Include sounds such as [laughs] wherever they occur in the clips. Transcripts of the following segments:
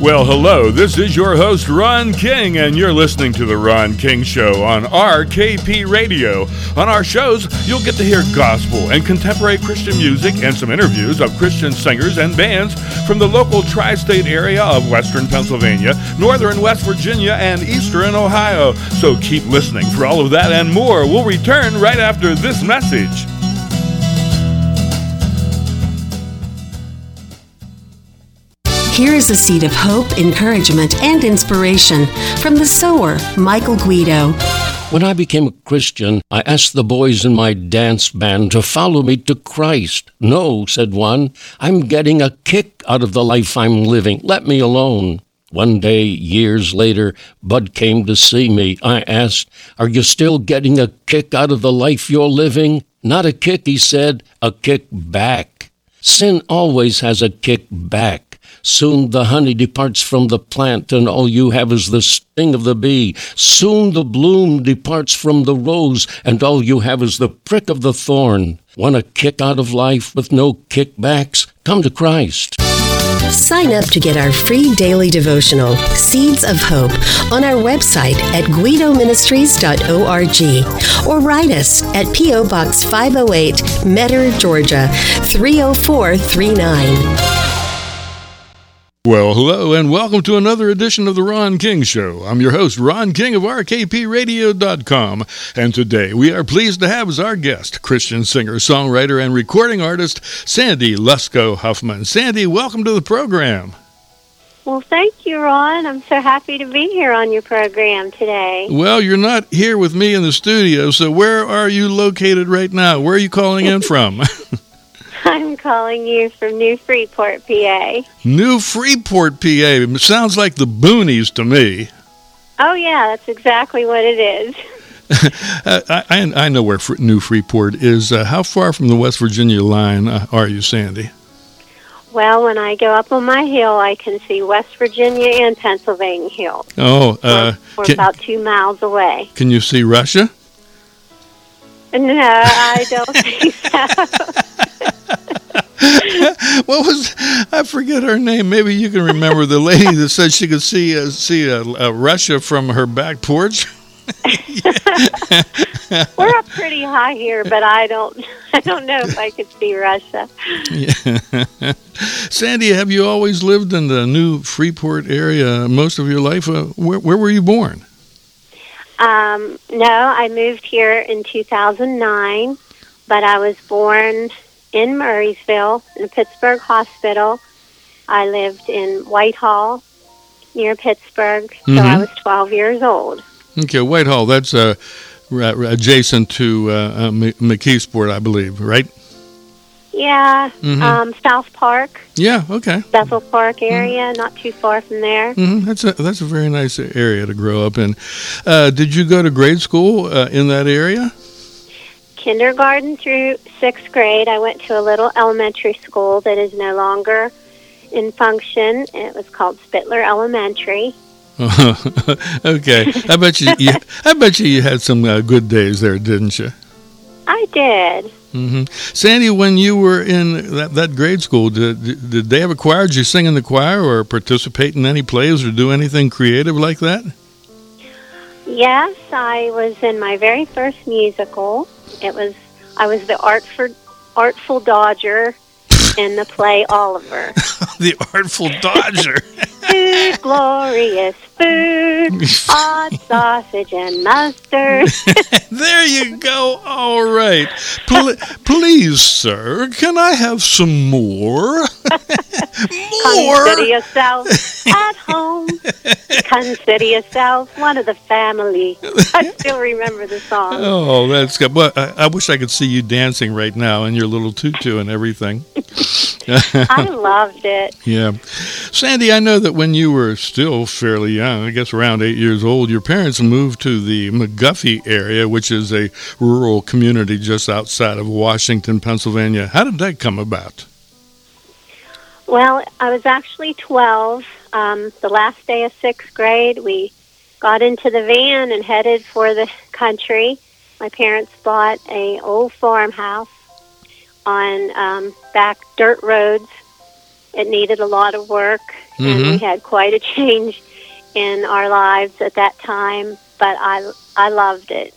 Well, hello, this is your host, Ron King, and you're listening to The Ron King Show on RKP Radio. On our shows, you'll get to hear gospel and contemporary Christian music and some interviews of Christian singers and bands from the local tri state area of Western Pennsylvania, Northern West Virginia, and Eastern Ohio. So keep listening for all of that and more. We'll return right after this message. Here is a seed of hope, encouragement, and inspiration from the sower, Michael Guido. When I became a Christian, I asked the boys in my dance band to follow me to Christ. No, said one, I'm getting a kick out of the life I'm living. Let me alone. One day, years later, Bud came to see me. I asked, Are you still getting a kick out of the life you're living? Not a kick, he said, a kick back. Sin always has a kick back. Soon the honey departs from the plant, and all you have is the sting of the bee. Soon the bloom departs from the rose, and all you have is the prick of the thorn. Want a kick out of life with no kickbacks? Come to Christ. Sign up to get our free daily devotional, Seeds of Hope, on our website at guidoministries.org or write us at P.O. Box 508, Metter, Georgia 30439. Well, hello, and welcome to another edition of The Ron King Show. I'm your host, Ron King of RKPRadio.com, and today we are pleased to have as our guest Christian singer, songwriter, and recording artist Sandy Lesko Huffman. Sandy, welcome to the program. Well, thank you, Ron. I'm so happy to be here on your program today. Well, you're not here with me in the studio, so where are you located right now? Where are you calling in from? [laughs] I'm calling you from New Freeport, PA. New Freeport, PA. Sounds like the boonies to me. Oh, yeah, that's exactly what it is. [laughs] uh, I, I know where New Freeport is. Uh, how far from the West Virginia line uh, are you, Sandy? Well, when I go up on my hill, I can see West Virginia and Pennsylvania Hill. Oh, uh, we're, we're can, about two miles away. Can you see Russia? No, I don't [laughs] think so. [laughs] what was I forget her name? Maybe you can remember the lady [laughs] that said she could see uh, see uh, uh, Russia from her back porch. [laughs] [laughs] We're up pretty high here, but I don't I don't know if I could see Russia. Yeah. Sandy, have you always lived in the new Freeport area most of your life? Uh, where, where were you born? Um, no, I moved here in 2009, but I was born in Murraysville, in a Pittsburgh hospital. I lived in Whitehall, near Pittsburgh, mm-hmm. so I was 12 years old. Okay, Whitehall, that's uh, adjacent to uh, uh, McKeesport, I believe, right? Yeah, mm-hmm. um, South Park. Yeah, okay. Bethel Park mm-hmm. area, mm-hmm. not too far from there. Mm-hmm. That's a that's a very nice area to grow up in. Uh, did you go to grade school uh, in that area? Kindergarten through sixth grade, I went to a little elementary school that is no longer in function. It was called Spittler Elementary. [laughs] okay, I bet you, you, I bet you, you had some uh, good days there, didn't you? I did. Mm-hmm. Sandy, when you were in that, that grade school, did, did they a choir? Did you sing in the choir or participate in any plays or do anything creative like that? Yes, I was in my very first musical. It was I was the artful artful Dodger in the play Oliver. [laughs] the artful Dodger. food, glorious food, [laughs] hot sausage and mustard. [laughs] there you go. All right. Pl- please, sir, can I have some more? More? Consider yourself at home. Consider yourself one of the family. I still remember the song. Oh, that's good. But I, I wish I could see you dancing right now in your little tutu and everything. [laughs] I loved it. Yeah. Sandy, I know that when you were still fairly young, I guess around eight years old, your parents moved to the McGuffey area, which is a rural community just outside of Washington, Pennsylvania. How did that come about? Well, I was actually 12. Um, the last day of sixth grade, we got into the van and headed for the country. My parents bought a old farmhouse on um, back dirt roads it needed a lot of work, and Mhm. we had quite a [laughs] change in our lives at that time. But I I loved it.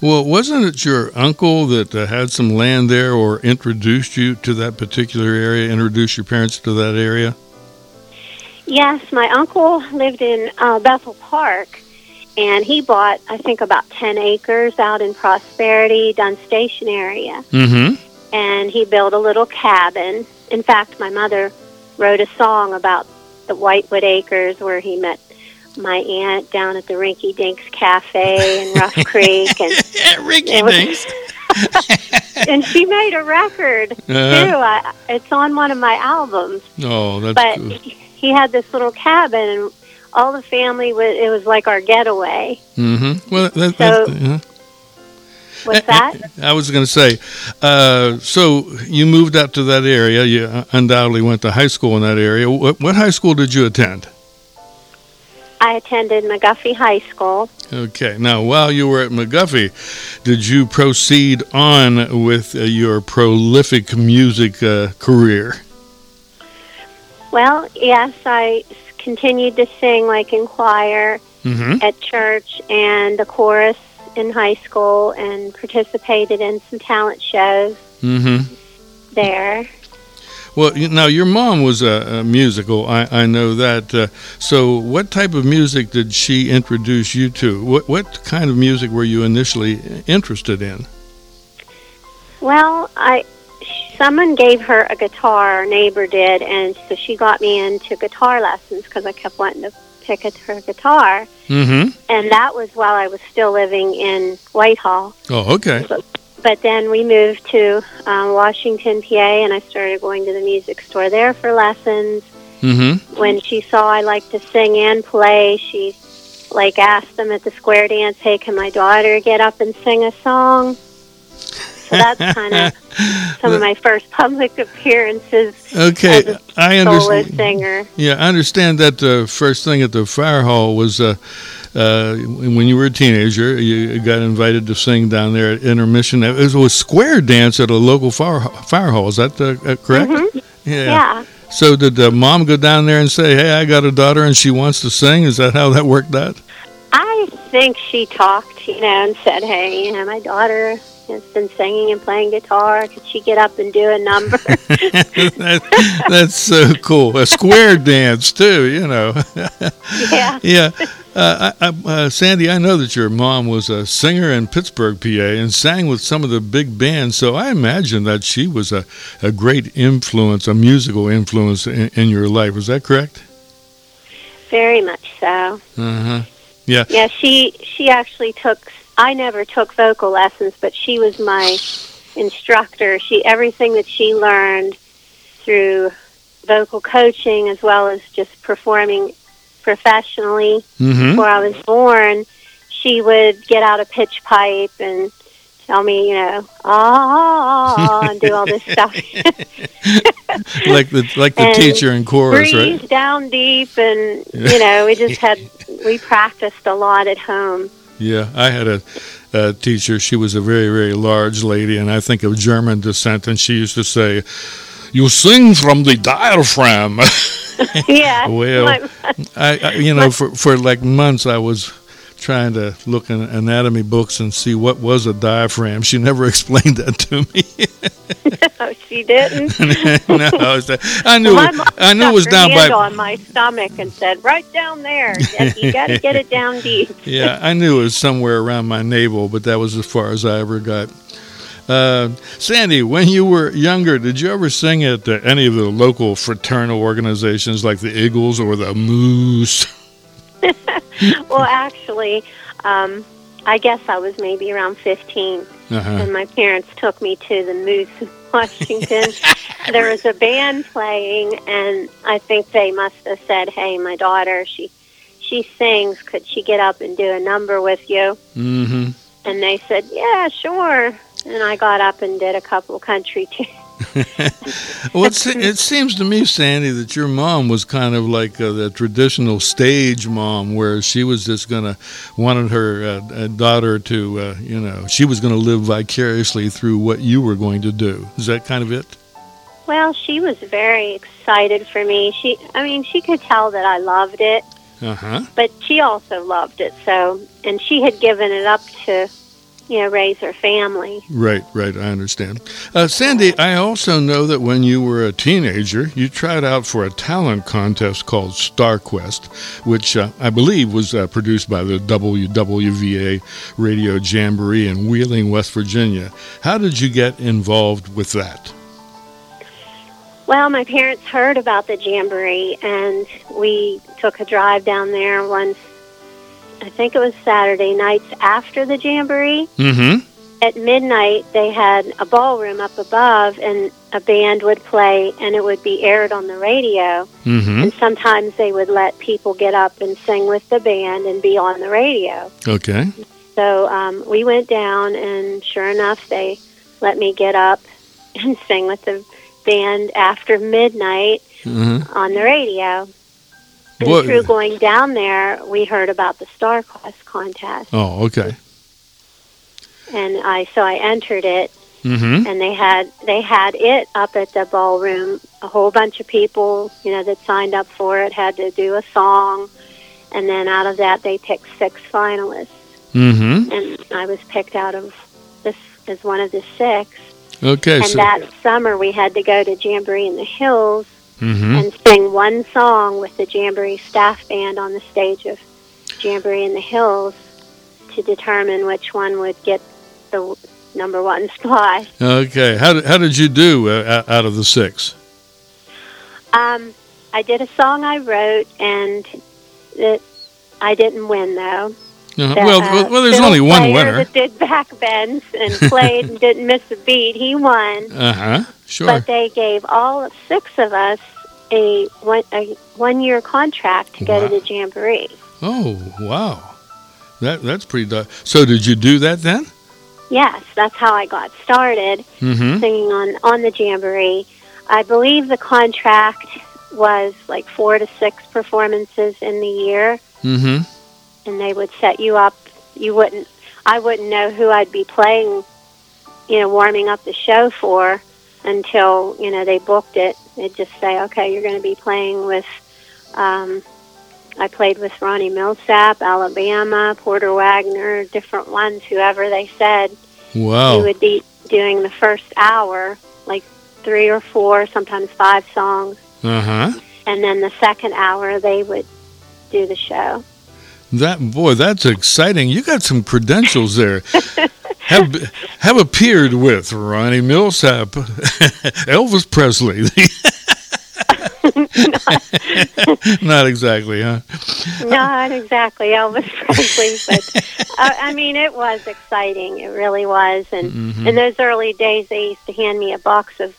Well, wasn't it your uncle that uh, had some land there or introduced you to that particular area, introduced your parents to that area? Yes, my uncle lived in uh, Bethel Park, and he bought I think about ten acres out in Prosperity, Dunn Station area. Mm-hmm. and he built a little cabin. In fact, my mother wrote a song about the Whitewood Acres where he met my aunt down at the Rinky Dinks Cafe in Rough [laughs] Creek, and was- Dinks. [laughs] and she made a record too. Uh-huh. I, it's on one of my albums. Oh, that's But he had this little cabin, and all the family was. It was like our getaway. Mm-hmm. Well, that, So- that, uh, What's that? I was going to say, uh, so you moved out to that area. You undoubtedly went to high school in that area. What, what high school did you attend? I attended McGuffey High School. Okay. Now, while you were at McGuffey, did you proceed on with uh, your prolific music uh, career? Well, yes, I continued to sing like in choir. Mm-hmm. at church and the chorus in high school and participated in some talent shows Mm-hmm. there. Well, you, now your mom was a, a musical. I, I know that. Uh, so, what type of music did she introduce you to? What what kind of music were you initially interested in? Well, I someone gave her a guitar, a neighbor did, and so she got me into guitar lessons because I kept wanting to pick at her guitar, Mm-hmm. and that was while I was still living in Whitehall. Oh, okay. But then we moved to um, Washington, PA, and I started going to the music store there for lessons. Mm-hmm. when she saw I liked to sing and play, she like asked them at the square dance, "Hey, can my daughter get up and sing a song?" So that's [laughs] kind of some of my first public appearances Okay, as I solo understand. singer. Yeah, I understand that the first thing at the fire hall was uh, uh, when you were a teenager. You got invited to sing down there at intermission. It was a square dance at a local fire fire hall. Is that uh, uh, correct? Mhm. Yeah. So did uh, mom go down there and say, "Hey, I got a daughter and she wants to sing"? Is that how that worked out? I think she talked, you know, and said, "Hey, you know, my daughter has been singing and playing guitar. Could she get up and do a number?" [laughs] That- that's so cool. A square dance too, you know. [laughs] yeah. [laughs] yeah, uh, I, uh, Sandy, I know that your mom was a singer in Pittsburgh, PA, and sang with some of the big bands. So I imagine that she was a, a great influence, a musical influence in, in your life. Is that correct? Very much so. Uh huh. Yeah. Yeah, she she actually took. I never took vocal lessons, but she was my instructor. She everything that she learned through vocal coaching as well as just performing professionally. Mm-hmm. Before I was born, she would get out a pitch pipe and tell me, you know, ah, and do all this stuff. [laughs] like the like the [laughs] And teacher in chorus, Breathe right? down deep, and you know, we just [laughs] had we practiced a lot at home. Yeah, I had a, a teacher. She was a very, very large lady, and I think of German descent. And she used to say, "You sing from the diaphragm." [laughs] Yeah. Well, I, I, you know, for for like months, I was trying to look in anatomy books and see what was a diaphragm. She never [laughs] explained that to me. [laughs] no, she didn't. no, I, knew my it, I knew it was down by. on my stomach and said, "Right down there. You got to get it down deep." yeah, I knew it was somewhere around my navel, but that was as far as I ever got. Uh, Sandy, when you were younger, did you ever sing at any of the local fraternal organizations like the Eagles or the Moose? [laughs] [laughs] well, actually, um, I guess I was maybe around 15, Uh-huh. and my parents took me to the Moose in [laughs] Washington. there was a band playing, and I think they must have said, "Hey, my daughter, she she sings. Could she get up and do a number with you?" Mm-hmm. And they said, "Yeah, sure." And I got up and did a couple country [laughs] tunes. [laughs] Well, it, se- it seems to me, Sandy, that your mom was kind of like uh, the traditional stage mom, where she was just gonna wanted her uh, uh, daughter to, uh, you know, she was gonna live vicariously through what you were going to do. Is that kind of it? Well, she was very excited for me. She, I mean, she could tell that I loved it, Uh huh. but she also loved it. So, and she had given it up to, you know, raise her family. Right, right. I understand. Uh, Sandy, I also know that when you were a teenager, you tried out for a talent contest called StarQuest, which uh, I believe was uh, produced by the WWVA Radio Jamboree in Wheeling, West Virginia. How did you get involved with that? Well, my parents heard about the jamboree, and we took a drive down there once. I think it was Saturday nights after the jamboree. Mm-hmm. At midnight, they had a ballroom up above, and a band would play, and it would be aired on the radio. Mm-hmm. And sometimes they would let people get up and sing with the band and be on the radio. Okay. So um, we went down, and sure enough, they let me get up [laughs] and sing with the band after midnight Mm-hmm. on the radio. And What- through going down there, we heard about the Star Quest contest, Oh, okay. and I so I entered it, Mm-hmm. and they had they had it up at the ballroom. A whole bunch of people, you know, that signed up for it had to do a song, and then out of that they picked six finalists, Mm-hmm. and I was picked out of this as one of the six. Okay. And so. that summer we had to go to Jamboree in the Hills mm-hmm. and sing one song with the Jamboree staff band on the stage of Jamboree in the Hills to determine which one would get the number one [laughs] spot. Okay. How did, how did you do uh, out of the six? Um, I did a song I wrote, and it, I didn't win though. Uh, The, well, uh, well, well, there's only one winner. That did back bends and [laughs] played and didn't miss a beat. He won. Uh huh. Sure. But they gave all six of us a one a one year contract to go Wow. to the jamboree. Oh, wow. That that's pretty. So did you do that then? Yes, that's how I got started Mm-hmm. singing on on the jamboree. I believe the contract was like four to six performances in the year, Mm-hmm. And they would set you up. You wouldn't. I wouldn't know who I'd be playing, you know, warming up the show for until you know they booked it. They'd just say, "Okay, you're going to be playing with." Um, I played with Ronnie Milsap, Alabama, Porter Wagoner, different ones, whoever they said we would be doing the first hour, like three or four, sometimes five songs, Uh huh. and then the second hour they would do the show. That boy, that's exciting. You got some credentials there. [laughs] have have appeared with Ronnie Milsap, [laughs] Elvis Presley. [laughs] Not exactly, huh? Not exactly Elvis Presley, but uh, I mean, it was exciting. It really was. And Mhm. in those early days, they used to hand me a box of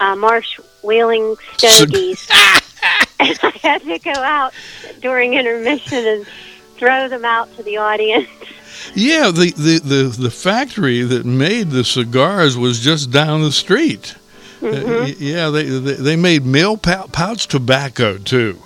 uh, Marsh Wheeling Stogies, and I had to go out during intermission and throw them out to the audience. Yeah, the, the, the, the factory that made the cigars was just down the street. Uh, yeah, they, they they made mail pou- pouch tobacco too,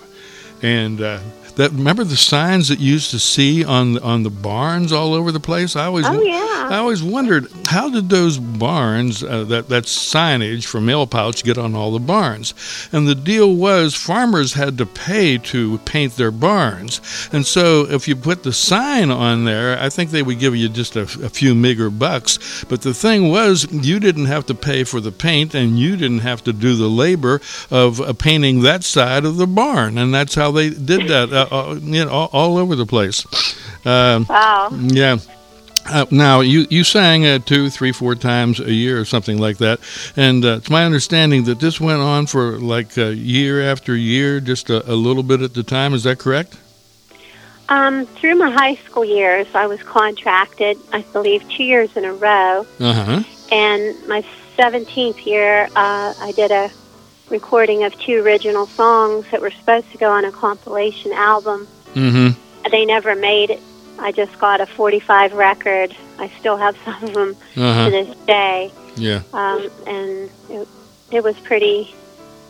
and uh, that remember the signs that you used to see on on the barns all over the place. I always Oh, yeah. I always wondered how did those barns uh, that that signage for mail pouch get on all the barns, and the deal was farmers had to pay to paint their barns, and so if you put the sign on there, I think they would give you just a, a few meager bucks. But the thing was, you didn't have to pay for the paint, and you didn't have to do the labor of uh, painting that side of the barn, and that's how they did that, uh, uh, you know, all, all over the place. Um, Wow. yeah. Uh, now you you sang uh, two, three, four times a year or something like that, and uh, it's my understanding that this went on for like uh, year after year, just a, a little bit at the time. Is that correct? Um, through my high school years, I was contracted, I believe, two years in a row. Uh huh. And my 17th year, uh, I did a recording of two original songs that were supposed to go on a compilation album. Mm-hmm. They never made it. I just got a 45 record. I still have [laughs] some of them Uh to this day. Yeah. Um, and it, it was pretty,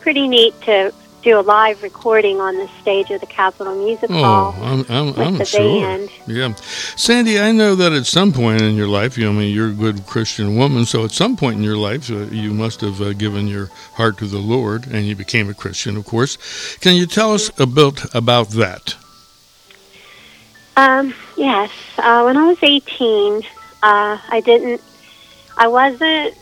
pretty neat to do a live recording on the stage of the Capitol Music Oh, Hall I'm, I'm, with I'm the sure. band. Yeah. Sandy, I know that at some point in your life, you know, I mean, you're a good Christian woman, so at some point in your life, uh, you must have uh, given your heart to the Lord and you became a Christian, of course. Can you tell us a bit about that? Um, yes. Uh, when I was 18, uh, I didn't, I wasn't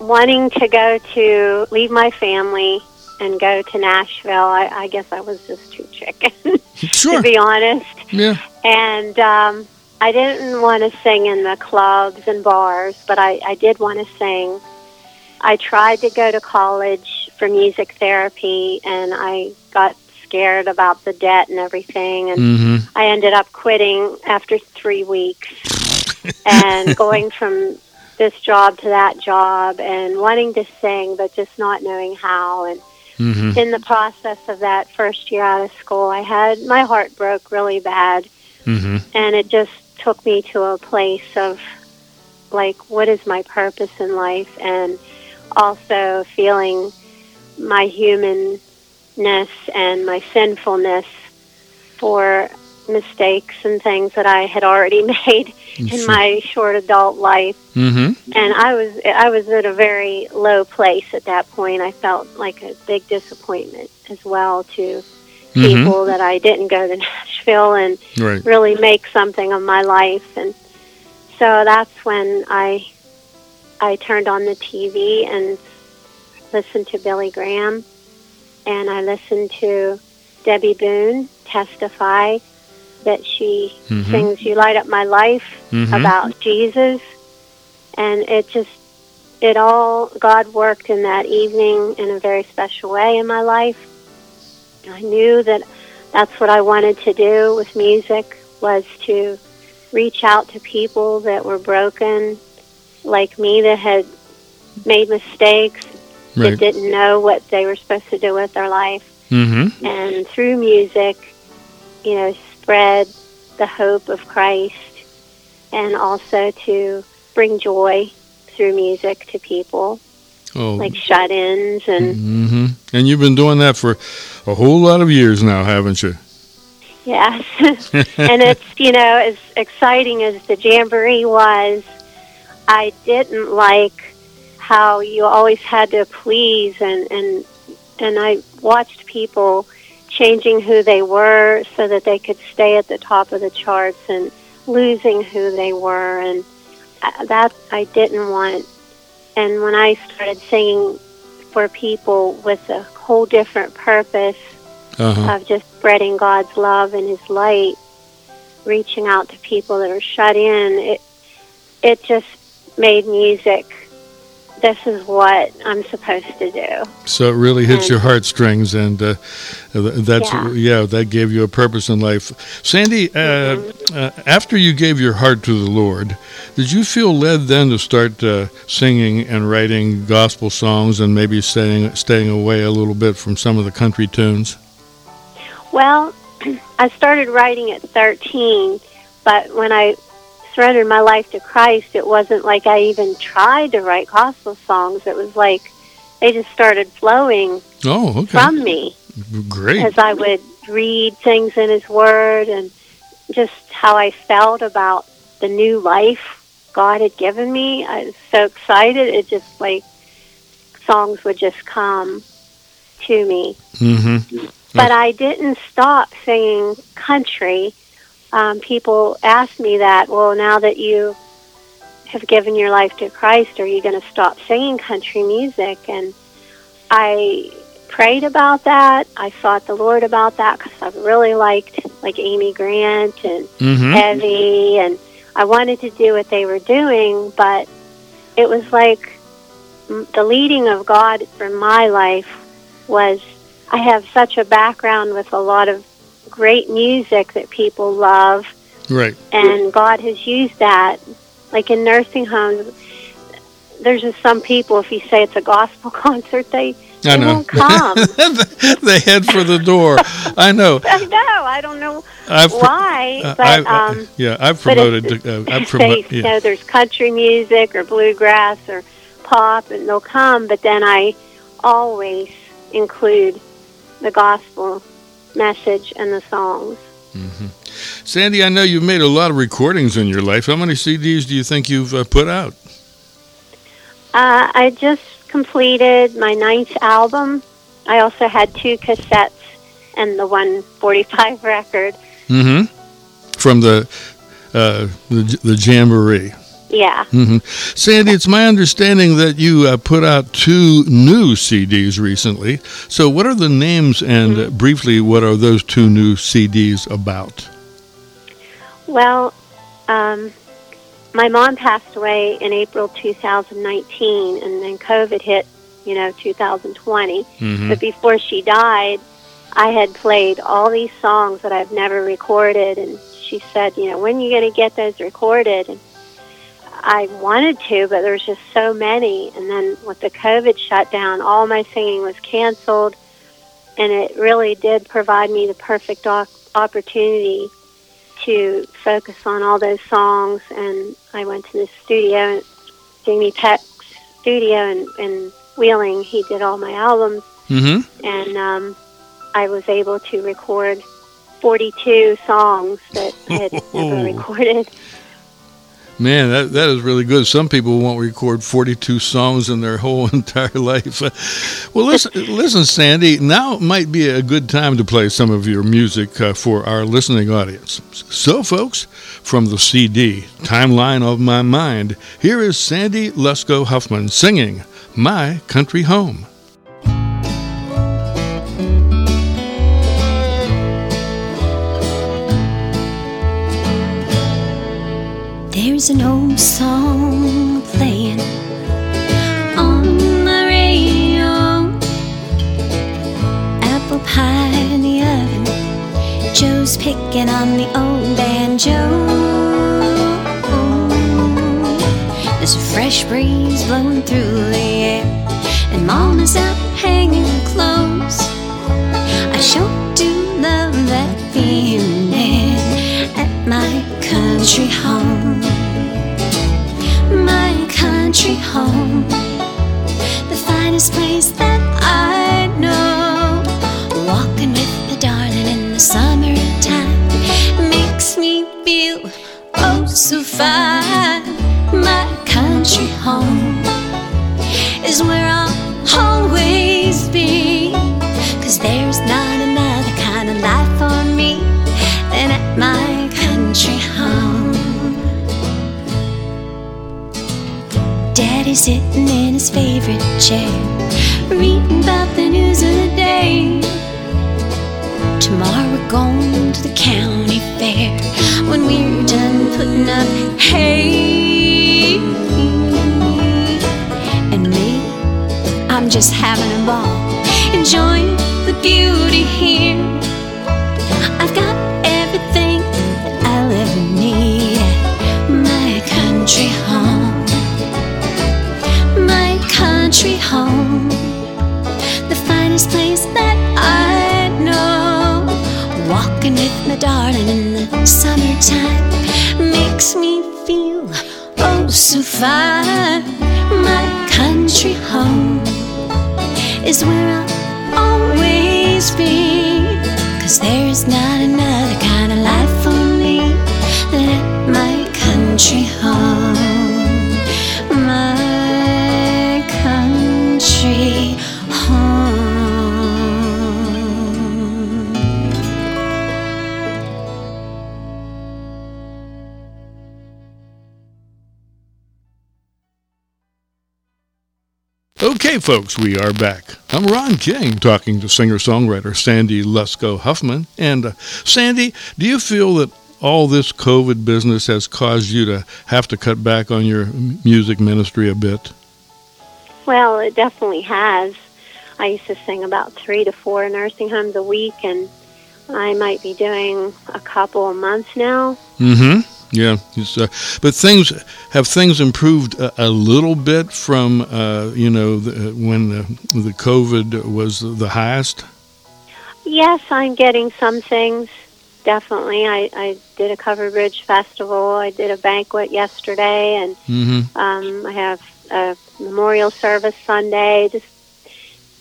wanting to go to, leave my family and go to Nashville. I, I guess I was just too chicken, [laughs] Sure. to be honest. Yeah. And um, I didn't want to sing in the clubs and bars, but I, I did want to sing. I tried to go to college for music therapy, and I got scared about the debt and everything. And Mm-hmm. I ended up quitting after three weeks [laughs] and going from this job to that job and wanting to sing, but just not knowing how. And Mm-hmm. in the process of that first year out of school, I had my heart broke really bad Mm-hmm. and it just took me to a place of like what is my purpose in life and also feeling my humanness and my sinfulness for mistakes and things that I had already [laughs] made in Sure. my short adult life Mm-hmm. and I was I was at a very low place at that point. I felt like a big disappointment as well to Mhm. people that I didn't go to [laughs] Nashville and Right. really make something of my life and so that's when I I turned on the TV and listened to Billy Graham and I listened to Debby Boone testify that she Mhm. sings You Light Up My Life Mhm. about Jesus and it just it all God worked in that evening in a very special way in my life. I knew that that's what I wanted to do with music was to reach out to people that were broken like me that had made mistakes that didn't know what they were supposed to do with their life Mm-hmm. and through music, you know, spread the hope of Christ and also to bring joy through music to people, Oh. like shut ins and Mm-hmm. And you've been doing that for a whole lot of years now, haven't you? yes. [laughs] and it's, you know, as exciting as the Jamboree was, I didn't like how you always had to please and, and and I watched people changing who they were so that they could stay at the top of the charts and losing who they were and that I didn't want and when I started singing for people with a whole different purpose Uh-huh. of just spreading God's love and his light reaching out to people that are shut in it it just made music this is what I'm supposed to do So it really hits And- your heartstrings, and uh, that's Yeah. yeah. that gave you a purpose in life. Sandy, uh, Mm-hmm. uh, after you gave your heart to the Lord, did you feel led then to start uh, singing and writing gospel songs, and maybe staying staying away a little bit from some of the country tunes? Well, [clears throat] I started writing at 13, but when I surrendered my life to Christ, it wasn't like I even tried to write gospel songs. It was like they just started flowing Oh, okay, from me great. as I would read things in His Word and just how I felt about the new life God had given me. I was so excited. It just like songs would just come to me Mm-hmm. but I didn't stop singing country. Um, people ask me that, well, now that you have given your life to Christ, are you going to stop singing country music? And I prayed about that. I sought the Lord about that because I really liked like Amy Grant and Mm-hmm. Evie, and I wanted to do what they were doing, but it was like the leading of God for my life was I have such a background with a lot of great music that people love, Right. and God has used that. Like in nursing homes, there's just some people, if you say it's a gospel [laughs] concert, they, I they know. won't come. [laughs] they head for the door. I know. [laughs] I know. I don't know I've pro- why, uh, but I've, uh, um, yeah, I've promoted. uh, I've promoted. they, you know, there's country music or bluegrass or pop, and they'll come. But then I always include the gospel message and the songs. Mm-hmm. Sandy, I know you've made a lot of recordings in your life. How many CDs do you think you've uh, put out? Uh, I just completed my ninth album. I also had two cassettes and the 145 [laughs] record. Mm-hmm. From the uh, the, the Jamboree. Yeah. Mm-hmm. Sandy, it's my understanding that you uh, put out two new CDs recently. So, what are the names and mm-hmm. briefly, what are those two new CDs about? Well, um, my mom passed away in April 2019, and then COVID hit, you know, 2020. Mm-hmm. But before she died, I had played all these songs that I've never recorded, and she said, you know, when are you going to get those recorded? And I wanted to, but there was just so many. And then with the COVID shutdown, all my singing was canceled, and it really did provide me the perfect opportunity to focus on all those songs. And I went to the studio, Jamie Peck's studio in, in Wheeling. He did all my albums, mm-hmm. and um, I was able to record 42 songs that I had [laughs] never recorded. Man, that that is really good. Some people won't record 42 songs in their [laughs] whole entire life. well, listen, listen, Sandy. Now might be a good time to play some of your music uh, for our listening audience. So, folks, from the CD Timeline of My Mind, here is Sandy Lesko Huffman singing "My Country Home." There's an old song playing on the radio. Apple pie in the oven. Joe's picking on the old banjo. There's a fresh breeze blowing through the air, and Mama's out hanging clothes. I sure do love that feeling at my country home country home, the finest place his favorite chair, reading about the news of the day. Tomorrow we're going to the county fair when we're done putting up hay. And me, I'm just having a ball, enjoying the beauty here. I've got finest place that I know. Walking with my darling in the summertime makes me feel oh so fine. My country home is where I'll always be. Cause there's not another kind of life for me than at my country home. Okay, folks, we are back. I'm Ron King talking to singer songwriter Sandy Lesko Huffman. And uh, Sandy, do you feel that all this COVID business has caused you to have to cut back on your music ministry a bit? Well, it definitely has. I used to sing about three to four nursing homes a week, and I might be doing a couple a month now. Mm-hmm. Yeah, uh, but things have things improved a, a little bit from uh, you know the, when the, the COVID was the highest. Yes, I'm getting some things. Definitely, I, I did a cover bridge festival. I did a banquet yesterday, and mm-hmm. um, I have a memorial service Sunday. Just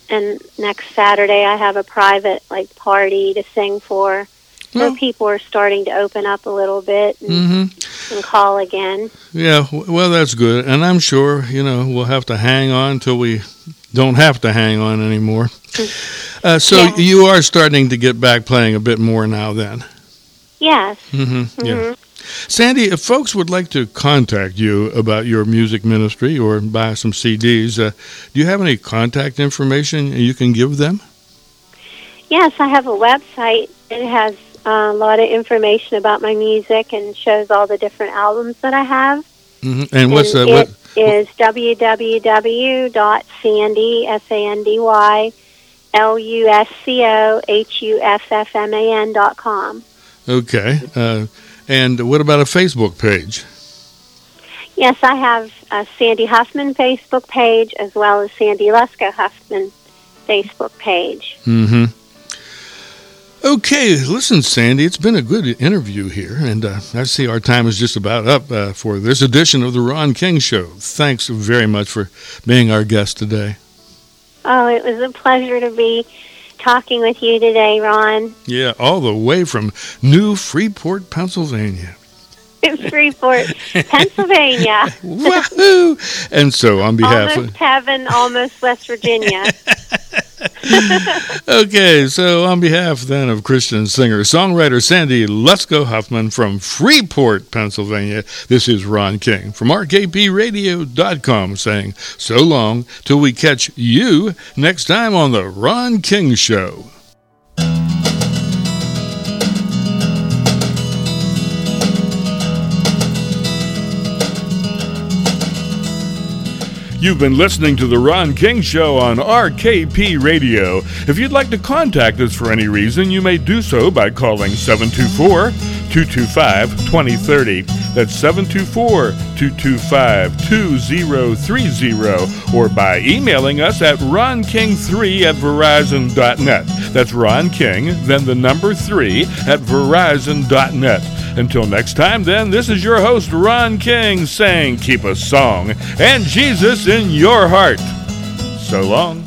and next Saturday I have a private like party to sing for. So Well- people are starting to open up a little bit and, Mm-hmm. and call again. Yeah, well, that's good. And I'm sure, you know, we'll have to hang on till we don't have to hang on anymore. Uh, so Yeah. you are starting to get back playing a bit more now then. Yes. hmm Yeah. Mhm. Sandy, if folks would like to contact you about your music ministry or buy some CDs, uh, do you have any contact information you can give them? Yes, I have a website. It has a lot of information about my music and shows all the different albums that I have. hmm And what's and that? What, it is www.sandy, S-A-N-D-Y, L-U-S-C-O-H-U-F-F-M-A-N dot com. okay. Uh, and what about a Facebook page? Yes, I have a Sandy Huffman Facebook page as well as Sandy Lesko Huffman Facebook page. hmm Okay, listen, Sandy, it's been a good interview here, and uh, I see our time is just about up uh, for this edition of the Ron King Show. Thanks very much for being our guest today. Oh, it was a pleasure to be talking with you today, Ron. Yeah, all the way from New Freeport, Pennsylvania. Freeport, Pennsylvania. [laughs] Woohoo! And so, on behalf Almost heaven, almost West Virginia. [laughs] Okay, so on behalf then of Christian singer songwriter Sandy Lesko Huffman from Freeport, Pennsylvania, this is Ron King from RKPRadio.com saying so long till we catch you next time on the Ron King Show. You've been listening to The Ron King Show on RKP Radio. If you'd like to contact us for any reason, you may do so by calling 724 225 2030. That's 724 225 2030. Or by emailing us at ronking3 at verizon.net. That's Ron King, then the number 3 at verizon.net. Until next time, then, this is your host, Ron King, saying keep a song and Jesus in your heart. So long.